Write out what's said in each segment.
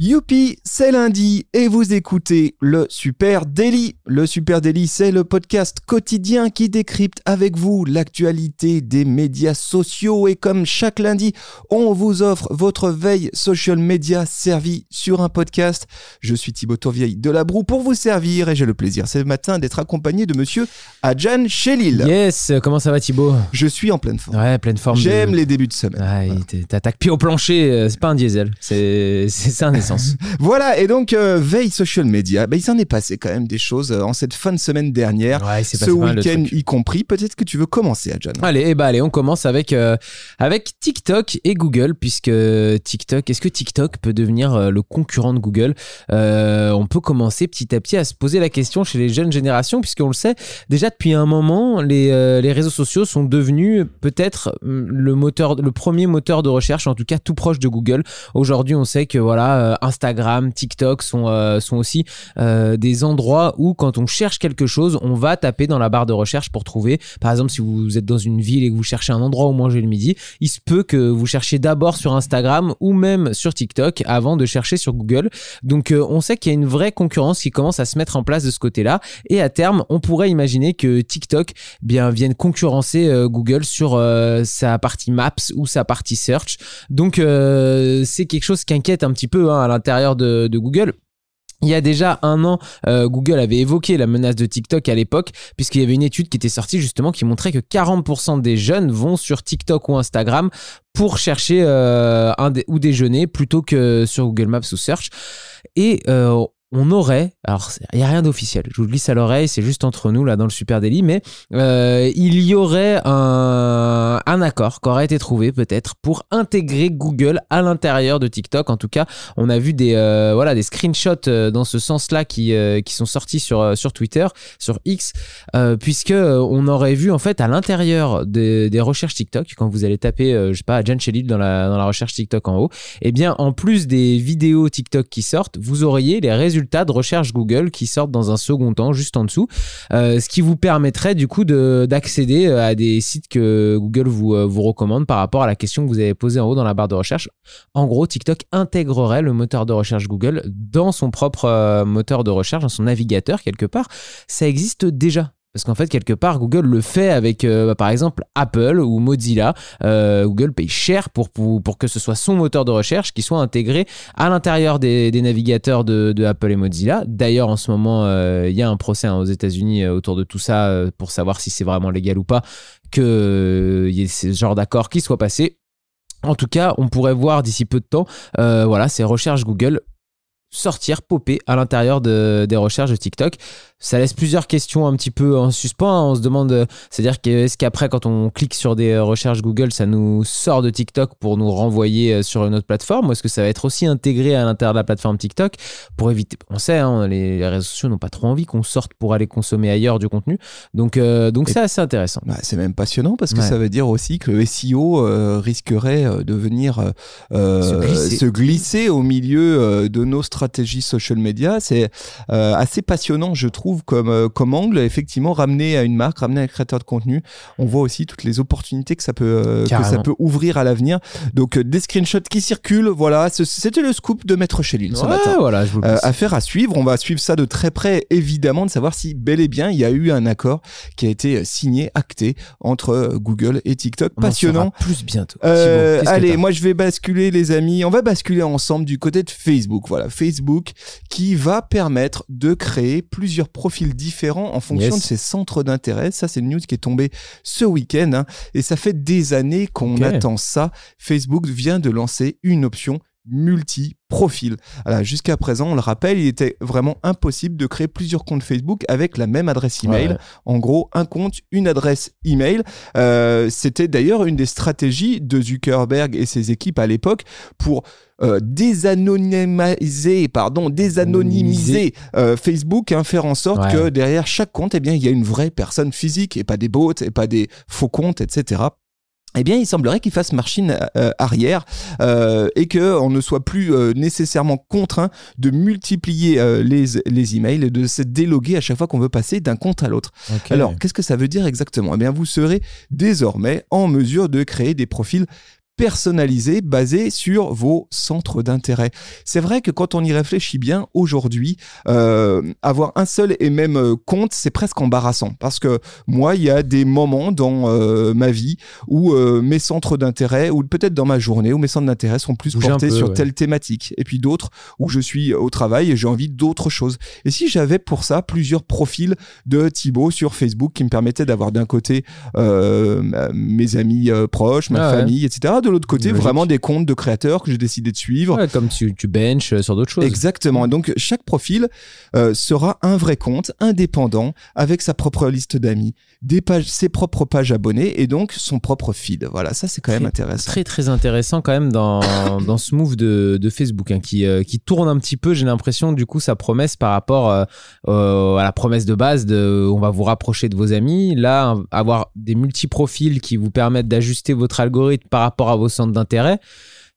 Youpi, c'est lundi et vous écoutez le Super Daily. Le Super Daily, c'est le podcast quotidien qui décrypte avec vous l'actualité des médias sociaux et comme chaque lundi, on vous offre votre veille social media servie sur un podcast. Je suis Thibaut Tourvieille de la Broue pour vous servir et j'ai le plaisir ce matin d'être accompagné de monsieur Adjan Chelil. Yes, comment ça va Thibaut? Je suis en pleine forme. Ouais, pleine forme. de- J'aime les débuts de semaine. Ouais, t'attaques pied au plancher, euh, c'est pas un diesel, c'est un Voilà, et donc euh, veille social media, bah, il s'en est passé quand même des choses euh, en cette fin de semaine dernière. Ouais, ce week-end y compris. Peut-être que tu veux commencer, Adjan. Allez, ben allez, on commence avec euh, avec TikTok et Google puisque TikTok, est-ce que TikTok peut devenir le concurrent de Google? On peut commencer petit à petit à se poser la question chez les jeunes générations puisqu'on le sait déjà depuis un moment, les les réseaux sociaux sont devenus peut-être hum, le moteur, le premier moteur de recherche, en tout cas tout proche de Google. Aujourd'hui, on sait que voilà, Instagram, TikTok sont euh, aussi euh, des endroits où quand on cherche quelque chose, on va taper dans la barre de recherche pour trouver. Par exemple, si vous êtes dans une ville et que vous cherchez un endroit où manger le midi, il se peut que vous cherchiez d'abord sur Instagram ou même sur TikTok avant de chercher sur Google. Donc euh, on sait qu'il y a une vraie concurrence qui commence à se mettre en place de ce côté-là et à terme, on pourrait imaginer que TikTok bien vienne concurrencer euh, Google sur euh, sa partie Maps ou sa partie Search. Donc euh, c'est quelque chose qui inquiète un petit peu hein, à l'intérieur de, Google. Il y a déjà un an, euh, Google avait évoqué la menace de TikTok à l'époque, puisqu'il y avait une étude qui était sortie justement qui montrait que 40% des jeunes vont sur TikTok ou Instagram pour chercher euh, un ou déjeuner plutôt que sur Google Maps ou Search. Et euh, on aurait, alors il n'y a rien d'officiel, je vous le glisse à l'oreille, c'est juste entre nous là dans le Super Daily, mais euh, il y aurait un, accord qui aurait été trouvé peut-être pour intégrer Google à l'intérieur de TikTok. En tout cas, on a vu des, euh, voilà, des screenshots euh, dans ce sens-là qui, qui sont sortis sur, sur Twitter, sur X, puisque on aurait vu en fait à l'intérieur des, des recherches TikTok, quand vous allez taper, je sais pas, Jan Shelley dans la, dans la recherche TikTok en haut, eh bien, en plus des vidéos TikTok qui sortent, vous auriez les résultats de recherche Google qui sortent dans un second temps, juste en dessous, euh, ce qui vous permettrait du coup de- d'accéder euh, à des sites que Google vous, euh, vous recommande par rapport à la question que vous avez posée en haut dans la barre de recherche. En gros, TikTok intégrerait le moteur de recherche Google dans son propre moteur de recherche, dans son navigateur quelque part. Ça existe déjà. Parce qu'en fait, quelque part, Google le fait avec, euh, bah, par exemple, Apple ou Mozilla. Euh, Google paye cher pour, que ce soit son moteur de recherche qui soit intégré à l'intérieur des, navigateurs de, Apple et Mozilla. D'ailleurs, en ce moment, euh, il y a un procès hein, aux États-Unis autour de tout ça pour savoir si c'est vraiment légal ou pas qu'il y ait ce genre d'accord qui soit passé. En tout cas, on pourrait voir d'ici peu de temps, voilà, ces recherches Google sortir, popper à l'intérieur de- des recherches de TikTok. Ça laisse plusieurs questions un petit peu en suspens. hein. On se demande, euh, c'est-à-dire que est-ce qu'après, quand on clique sur des euh, recherches Google, ça nous sort de TikTok pour nous renvoyer euh, sur une autre plateforme Ou est-ce que ça va être aussi intégré à l'intérieur de la plateforme TikTok? Pour éviter On sait, hein, les, réseaux sociaux n'ont pas trop envie qu'on sorte pour aller consommer ailleurs du contenu. Donc, euh, donc c'est assez intéressant. Bah, c'est même passionnant parce que Ouais. ça veut dire aussi que le SEO euh, risquerait de venir euh, Se glisser. se glisser au milieu de nos stratégies social media. C'est euh, assez passionnant, je trouve, comme, euh, comme angle. Effectivement, ramener à une marque, ramener à un créateur de contenu, on voit aussi toutes les opportunités que ça peut, euh, que ça peut ouvrir à l'avenir. Donc, des screenshots qui circulent, voilà. C'était le scoop de Maître Chéline ce Ouais, matin. voilà, je vous affaire à suivre. On va suivre ça de très près, évidemment, de savoir si bel et bien il y a eu un accord qui a été signé, acté entre Google et TikTok. On Passionnant. plus bientôt. Allez, moi je vais basculer les amis, on va basculer ensemble du côté de Facebook. Voilà, Facebook qui va permettre de créer plusieurs profils différents en fonction Yes. de ses centres d'intérêt. Ça c'est une news qui est tombée ce week-end hein, et ça fait des années qu'on attend ça. Facebook vient de lancer une option multi-profil. Jusqu'à présent, on le rappelle, il était vraiment impossible de créer plusieurs comptes Facebook avec la même adresse email. Ouais. En gros, un compte, une adresse email. Euh, C'était d'ailleurs une des stratégies de Zuckerberg et ses équipes à l'époque pour euh, désanonymiser, pardon, désanonymiser euh, Facebook, hein, faire en sorte Ouais. que derrière chaque compte, eh bien, il y a une vraie personne physique et pas des bots et pas des faux comptes, etc. eh bien, il semblerait qu'il fasse machine euh, arrière euh, et qu'on ne soit plus euh, nécessairement contraint de multiplier les, les emails et de se déloguer à chaque fois qu'on veut passer d'un compte à l'autre. Alors, qu'est-ce que ça veut dire exactement? Eh bien, vous serez désormais en mesure de créer des profils personnalisés basés sur vos centres d'intérêt. C'est vrai que quand on y réfléchit bien, aujourd'hui, euh, avoir un seul et même euh, compte, c'est presque embarrassant. Parce que moi, il y a des moments dans euh, ma vie où euh, mes centres d'intérêt, ou peut-être dans ma journée, où mes centres d'intérêt sont plus Bouger portés peu, sur ouais. telle thématique. Et puis d'autres où je suis au travail et j'ai envie d'autres choses. Et si j'avais pour ça plusieurs profils de Thibaut sur Facebook qui me permettaient d'avoir d'un côté mes amis proches, ma Ah ouais. famille, etc. De l'autre côté, Logique. vraiment des comptes de créateurs que j'ai décidé de suivre. Ouais, comme tu, tu benches euh, sur d'autres choses. Exactement. Et donc chaque profil euh, sera un vrai compte indépendant avec sa propre liste d'amis, des pages, ses propres pages abonnées et donc son propre feed. Voilà, ça c'est quand même intéressant. Très très intéressant quand même dans, dans ce move de, de Facebook hein, qui, euh, qui tourne un petit peu, j'ai l'impression, du coup, sa promesse par rapport euh, à la promesse de base de on va vous rapprocher de vos amis. Là, avoir des multi-profils qui vous permettent d'ajuster votre algorithme par rapport à vos centres d'intérêt,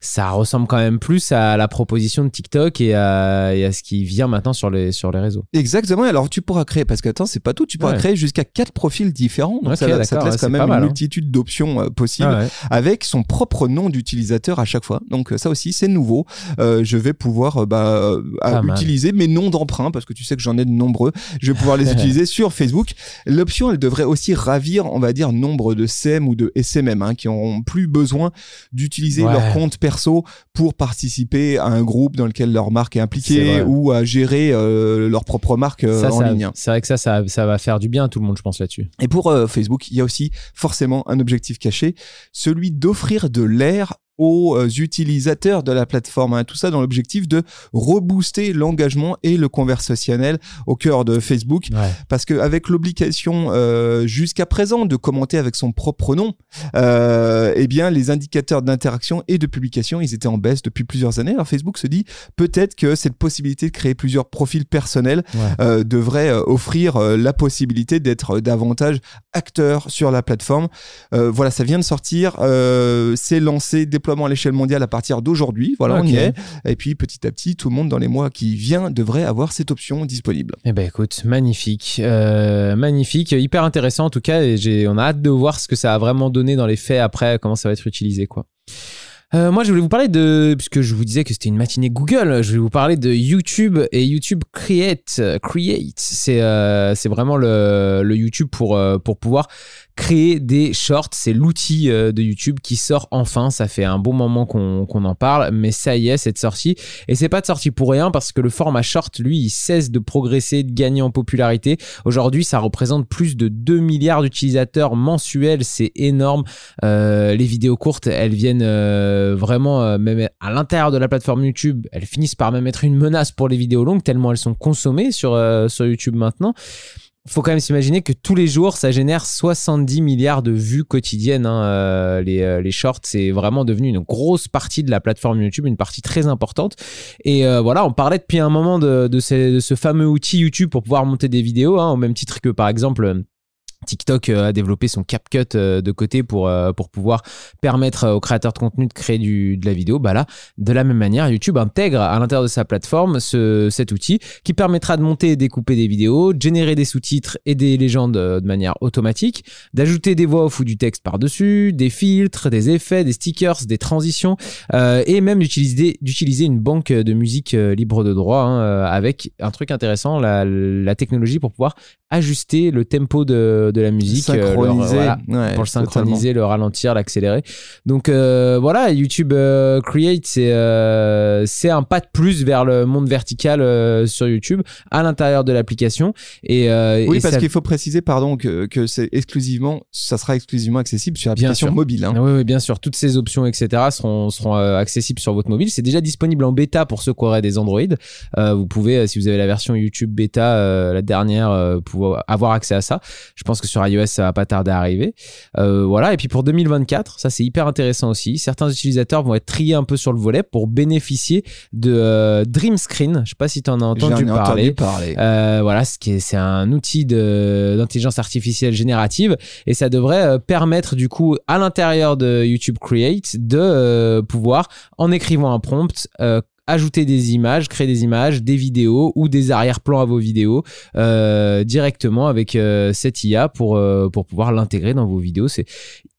ça ressemble quand même plus à la proposition de TikTok et à, et à ce qui vient maintenant sur les, sur les réseaux. Exactement. Alors tu pourras créer parce que attends, c'est pas tout. Tu pourras Ouais. créer jusqu'à quatre profils différents. Donc Ok, ça, ça te laisse ouais, quand même une hein. multitude d'options euh, possibles. Ah ouais. avec son propre nom d'utilisateur à chaque fois. Donc euh, ça aussi c'est nouveau. Euh, je vais pouvoir euh, bah, utiliser mes noms d'emprunt parce que tu sais que j'en ai de nombreux. Je vais pouvoir les utiliser sur Facebook. L'option elle devrait aussi ravir on va dire nombre de SEM ou de SMM hein, qui auront plus besoin d'utiliser leur compte perso pour participer à un groupe dans lequel leur marque est impliquée ou à gérer euh, leur propre marque euh, Ça, en ça- ligne. C'est vrai que ça, ça, ça va faire du bien à tout le monde, je pense, là-dessus. Et pour euh, Facebook, il y a aussi forcément un objectif caché, celui d'offrir de l'air aux euh, utilisateurs de la plateforme. hein. Tout ça dans l'objectif de rebooster l'engagement et le conversationnel au cœur de Facebook. Ouais. Parce qu'avec l'obligation euh, jusqu'à présent de commenter avec son propre nom, euh, eh bien les indicateurs d'interaction et de publication, ils étaient en baisse depuis plusieurs années. Alors Facebook se dit peut-être que cette possibilité de créer plusieurs profils personnels Ouais. euh, devrait offrir la possibilité d'être davantage acteur sur la plateforme. Voilà, ça vient de sortir, c'est lancé, déploiement à l'échelle mondiale à partir d'aujourd'hui. Voilà, on y est. Et puis petit à petit, tout le monde dans les mois qui viennent devrait avoir cette option disponible. Eh ben écoute, magnifique, Euh, magnifique, hyper intéressant en tout cas. Et j'ai, on a hâte de voir ce que ça a vraiment donné dans les faits après, comment ça va être utilisé quoi. Euh, moi, je voulais vous parler de, puisque je vous disais que c'était une matinée Google, je vais vous parler de YouTube et YouTube Create. Create, c'est euh, c'est vraiment le, le YouTube pour euh, pour pouvoir créer des shorts. C'est l'outil euh, de YouTube qui sort enfin. Ça fait un bon moment qu'on en parle, mais ça y est, c'est de sortie. Et c'est pas de sortie pour rien parce que le format short, lui, il cesse de progresser, de gagner en popularité. Aujourd'hui, ça représente plus de 2 milliards d'utilisateurs mensuels. C'est énorme. Euh, les vidéos courtes, elles viennent euh, vraiment, même à l'intérieur de la plateforme YouTube, elles finissent par même être une menace pour les vidéos longues tellement elles sont consommées sur, sur YouTube maintenant. Faut quand même s'imaginer que tous les jours, ça génère 70 milliards de vues quotidiennes. hein, euh, les, euh, les shorts, c'est vraiment devenu une grosse partie de la plateforme YouTube, une partie très importante. Et euh, voilà, on parlait depuis un moment de, de, ce fameux outil YouTube pour pouvoir monter des vidéos, hein, au même titre que par exemple. TikTok euh, a développé son CapCut euh, de côté pour, euh, pour pouvoir permettre aux créateurs de contenu de créer du, de la vidéo. Bah là, de la même manière, YouTube intègre à l'intérieur de sa plateforme ce, cet outil qui permettra de monter et découper des vidéos, de générer des sous-titres et des légendes de manière automatique, d'ajouter des voix off ou du texte par-dessus, des filtres, des effets, des stickers, des transitions et même d'utiliser, d'utiliser une banque de musique libre de droit hein, avec un truc intéressant, la, la technologie pour pouvoir ajuster le tempo de, de la musique, euh, voilà, ouais, pour le synchroniser, le ralentir, l'accélérer. Donc euh, voilà, YouTube euh, Create, c'est c'est un pas de plus vers le monde vertical sur YouTube à l'intérieur de l'application. Et, Oui, et parce ça- qu'il faut préciser, pardon, que, que c'est exclusivement, ça sera exclusivement accessible sur l'application mobile. hein. Oui, oui, bien sûr. Toutes ces options, etc., seront, seront accessibles sur votre mobile. C'est déjà disponible en bêta pour ceux qui auraient des Android. Euh, vous pouvez, si vous avez la version YouTube bêta, euh, la dernière, euh, pouvoir avoir accès à ça. Je pense pense que sur iOS, ça va pas tarder à arriver. Euh, voilà. Et puis pour 2024, ça c'est hyper intéressant aussi. Certains utilisateurs vont être triés un peu sur le volet pour bénéficier de euh, Dream Screen. Je sais pas si tu en as entendu ai parler. entendu parler. Euh, voilà, ce c'est un outil d'intelligence artificielle générative et ça devrait euh, permettre du coup à l'intérieur de YouTube Create de euh, pouvoir, en écrivant un prompt, euh, ajouter des images, créer des images, des vidéos ou des arrière-plans à vos vidéos euh, directement avec euh, cette IA pour, euh, pour pouvoir l'intégrer dans vos vidéos. C'est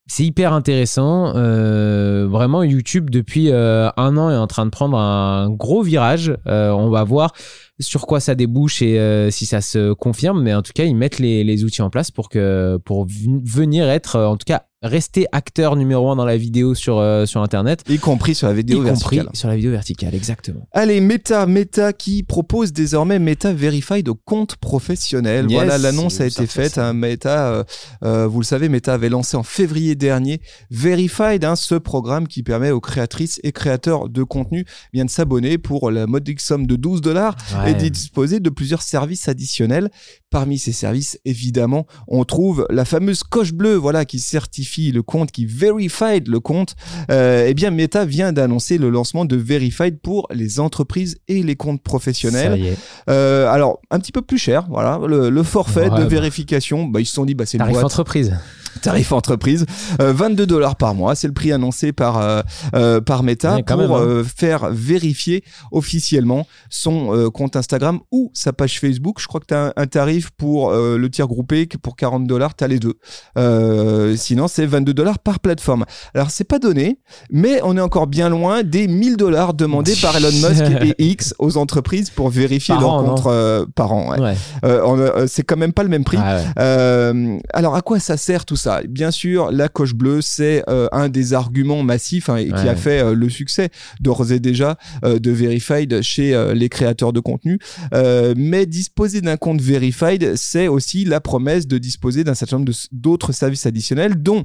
c'est hyper intéressant. Vraiment, YouTube, depuis un an, est en train de prendre un gros virage. On va voir sur quoi ça débouche et si ça se confirme. Mais en tout cas, ils mettent les, les outils en place pour, que, pour venir être, en tout cas, rester acteur numéro un dans la vidéo sur, euh, sur Internet. Y compris sur la Y vidéo compris verticale. sur la vidéo verticale, exactement. Allez, Meta, Meta qui propose désormais Meta Verified au compte professionnel. Yes, voilà, l'annonce a été fait faite. hein, Meta, euh, euh, vous le savez, Meta avait lancé en février dernier Verified, hein, ce programme qui permet aux créatrices et créateurs de contenu eh bien de s'abonner pour la modique somme de 12 dollars et d'y disposer de plusieurs services additionnels. Parmi ces services, évidemment, on trouve la fameuse coche bleue, voilà, qui certifie le compte, qui verified le compte. Euh, eh bien, Meta vient d'annoncer le lancement de Verified pour les entreprises et les comptes professionnels. Ça y est. Euh, alors, un petit peu plus cher, voilà, le, le forfait Ouais, de bah. vérification, bah, ils se sont dit, bah, c'est une Tarif boîte, entreprise. tarif entreprise, euh, 22 dollars par mois, c'est le prix annoncé par euh, euh, par Meta Ouais, pour même, hein. euh, faire vérifier officiellement son euh, compte Instagram ou sa page Facebook. Je crois que tu as un, un tarif pour euh, le tiers groupé que pour 40 dollars, tu as les deux. Euh, sinon, c'est 22 dollars par plateforme. Alors, c'est pas donné, mais on est encore bien loin des 1000 dollars demandés par Elon Musk et X aux entreprises pour vérifier Par leur an, compte euh, par an. ouais. Ouais. Euh, euh, c'est quand même pas le même prix. Ah ouais. Alors à quoi ça sert tout ça? Bien sûr, la coche bleue, c'est un des arguments massifs hein, qui a fait le succès d'ores et déjà de Verified chez les créateurs de contenu. Mais disposer d'un compte Verified, c'est aussi la promesse de disposer d'un certain nombre d'autres services additionnels, dont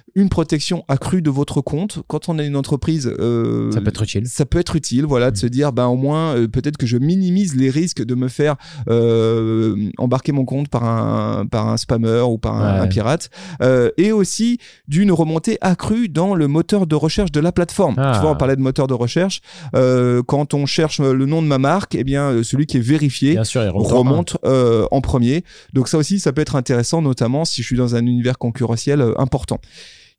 une protection accrue de votre compte. Quand on est une entreprise, euh, Ça peut être utile. ça peut être utile, voilà, de se dire, ben au moins, euh, peut-être que je minimise les risques de me faire euh, embarquer mon compte par un par un spammer ou par un, Ouais. un pirate, Euh, et aussi d'une remontée accrue dans le moteur de recherche de la plateforme. Ah. Tu vois, on parlait de moteur de recherche. Euh, quand on cherche le nom de ma marque, eh bien, celui qui est vérifié Bien sûr, il remonte. en premier. Donc ça aussi, ça peut être intéressant, notamment si je suis dans un univers concurrentiel important.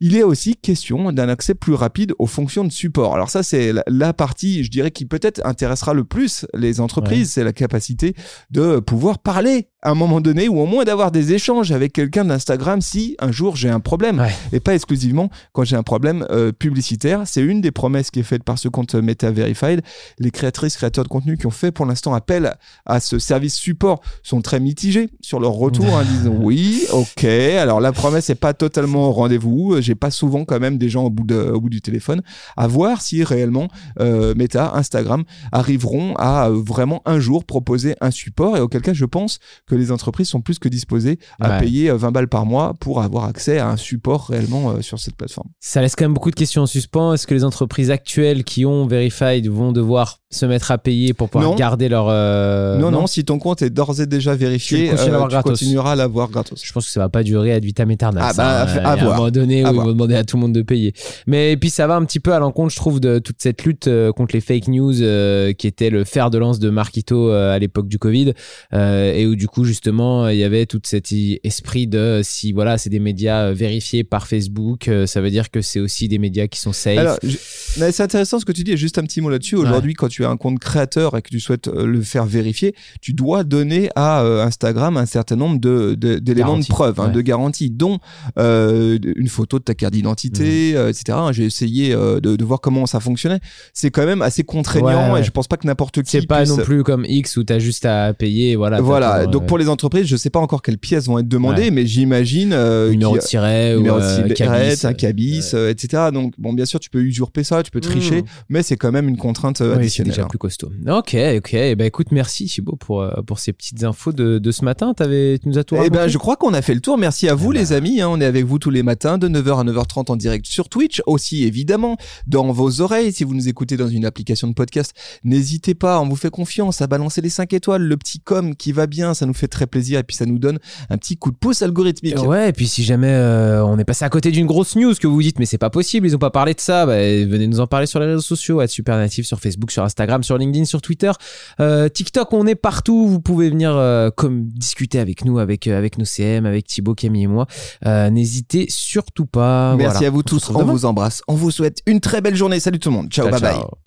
Il est aussi question d'un accès plus rapide aux fonctions de support. Alors ça, c'est la, la partie, je dirais, qui peut-être intéressera le plus les entreprises, c'est la capacité de pouvoir parler à un moment donné ou au moins d'avoir des échanges avec quelqu'un d'Instagram si un jour j'ai un problème Ouais. et pas exclusivement quand j'ai un problème euh, publicitaire. C'est une des promesses qui est faite par ce compte Meta Verified. Les créatrices, créateurs de contenu qui ont fait pour l'instant appel à ce service support sont très mitigés sur leur retour, hein, disant oui, ok. Alors la promesse n'est pas totalement au rendez-vous. J'ai pas souvent quand même des gens au bout, de, au bout du téléphone. À voir si réellement euh, Meta, Instagram arriveront à euh, vraiment un jour proposer un support et auquel cas je pense que les entreprises sont plus que disposées à Ouais. payer euh, 20 balles par mois pour avoir accès à un support réellement euh, sur cette plateforme. Ça laisse quand même beaucoup de questions en suspens. Est-ce que les entreprises actuelles qui ont Verified vont devoir se mettre à payer pour pouvoir Non. garder leur. euh, non, non, si ton compte est d'ores et déjà vérifié, Tu à euh, l'avoir tu continueras à l'avoir gratos. Je pense que ça va pas durer ad vitam aeternam. Ah bah, à y a un moment donné où À ils vont demander à tout le monde de payer. Mais et puis ça va un petit peu à l'encontre, je trouve, de toute cette lutte euh, contre les fake news euh, qui était le fer de lance de Marquito euh, à l'époque du Covid euh, et où du coup justement il y avait tout cet esprit de si voilà c'est des médias vérifiés par Facebook, ça veut dire que c'est aussi des médias qui sont safe. Alors, je- mais c'est intéressant ce que tu dis. Juste un petit mot là-dessus. Aujourd'hui, quand tu as un compte créateur et que tu souhaites euh, le faire vérifier, tu dois donner à euh, Instagram un certain nombre de, de- d'éléments de preuve, hein, Ouais. de garantie, dont euh, une photo de ta carte d'identité, Mhm. euh, etc. J'ai essayé euh, de, de voir comment ça fonctionnait. C'est quand même assez contraignant Ouais, ouais. et je pense pas que n'importe qui c'est pas puisse- non plus comme X où t'as juste à payer voilà. Voilà. Donc pour les entreprises, je sais pas encore quelles pièces vont être demandées, Ouais. mais j'imagine numéro de siret ou un cabis, etc. Donc, bon, bien sûr, tu peux usurper ça, tu peux tricher, Mmh. mais c'est quand même une contrainte euh, Oui, c'est additionnelle. déjà hein. plus costaud. Ok, ok. Eh ben, écoute, merci Thibaut pour, euh, pour ces petites infos de, de ce matin. T'avais, tu nous as tout Eh ben, je crois qu'on a fait le tour. Merci à vous, Eh ben. les amis. hein. On est avec vous tous les matins de 9h à 9h30 en direct sur Twitch. Aussi, évidemment, dans vos oreilles. Si vous nous écoutez dans une application de podcast, n'hésitez pas. On vous fait confiance à balancer les 5 étoiles, le petit com qui va bien. Ça nous fait très plaisir et puis ça nous donne un petit coup de pouce algorithmique. Ouais, et puis si jamais euh, on est passé à côté d'une grosse news que vous vous dites mais c'est pas possible, ils ont pas parlé de ça, bah, venez nous en parler sur les réseaux sociaux, à Supernatif sur Facebook, sur Instagram, sur LinkedIn, sur Twitter, Euh, TikTok, on est partout. Vous pouvez venir euh, comme discuter avec nous, avec euh, avec nos CM, avec Thibaut, Camille et moi. N'hésitez surtout pas. Merci Voilà. à vous tous. On vous embrasse. On vous souhaite une très belle journée. Salut tout le monde. Ciao, Ciao, bye bye.